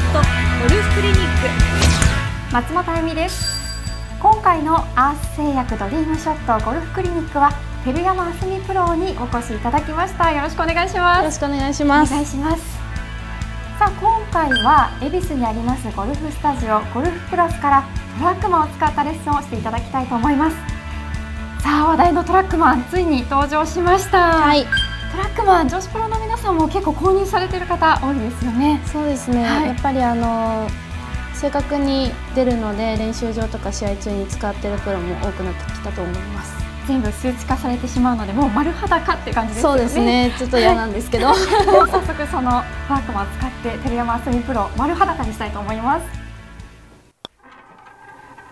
ットゴルフクリニック。松本あゆみです。今回のアース製薬ドリームショットゴルフクリニックは照山あすみプロにお越しいただきました。よろしくお願いします。よろしくお願いします。お願いします。さあ今回は恵比寿にありますゴルフスタジオゴルフプラスからトラックマンを使ったレッスンをしていただきたいと思います。さあ話題のトラックマンついに登場しました。はい。トラックマン女子プロの皆さんも結構購入されている方多いですよね。そうですね、はい、やっぱりあの正確に出るので練習場とか試合中に使っているプロも多くなってきたと思います。全部数値化されてしまうのでもう丸裸って感じですよね。そうですね。ちょっと嫌なんですけど、はい、早速そのトラックマンを使って照山あすみプロ丸裸にしたいと思います。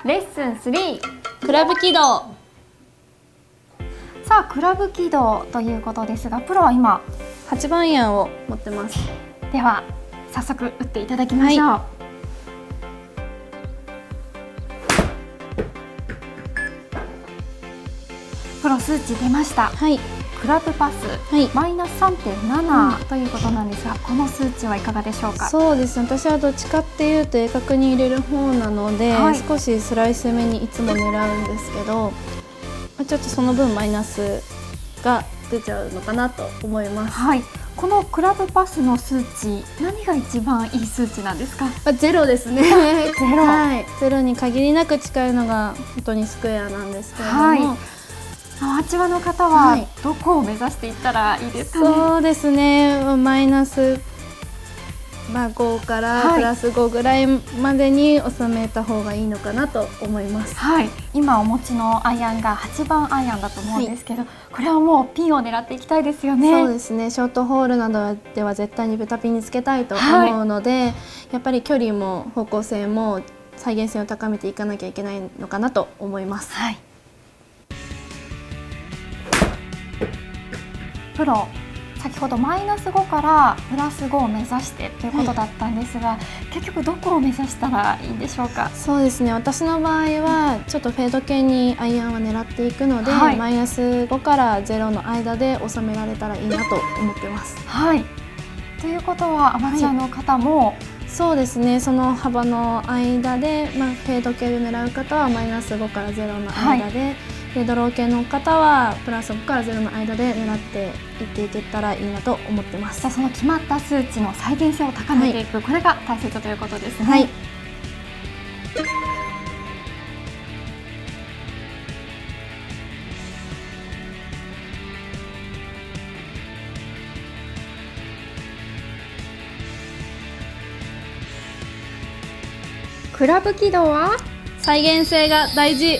レッスン3クラブ起動さあクラブ起動ということですがプロは今8番アイアンを持ってますでは早速打っていただきましょう、はいプロ数値出ました。はい。クラブパス、はい、マイナス3.7、うん、ということなんですが、この数値はいかがでしょうか？そうですね。私はどっちかっていうと鋭角に入れる方なので、はい、少しスライス目にいつも狙うんですけど、ちょっとその分マイナスが出ちゃうのかなと思います。はい。このクラブパスの数値何が一番いい数値なんですか？ゼロですね。ゼロ、はい、ゼロに限りなく近いのが本当にスクエアなんですけれども、はい、アマチュアの方はどこを目指していったらいいですか、ね？はい、そうですね。マイナスまあ、5からプラス5ぐらいまでに収めた方がいいのかなと思います、はい、今お持ちのアイアンが8番アイアンだと思うんですけど、はい、これはもうピンを狙っていきたいですよね。そうですね。ショートホールなどでは絶対に豚ピンにつけたいと思うので、はい、やっぱり距離も方向性も再現性を高めていかなきゃいけないのかなと思います。はい。プロ先ほどマイナス5からプラス5を目指してということだったんですが、はい、結局どこを目指したらいいんでしょうか？そうですね。私の場合はちょっとフェード系にアイアンは狙っていくので、はい、マイナス5から0の間で収められたらいいなと思ってます。はい。ということはアマチュアの方も、はい、そうですね。その幅の間で、まあ、フェード系で狙う方はマイナス5から0の間で。でドロー系の方はプラス5から0の間で狙っていっていけたらいいなと思ってます。その決まった数値の再現性を高めていく、はい、これが大切ということですね。はい。クラブ起動は？再現性が大事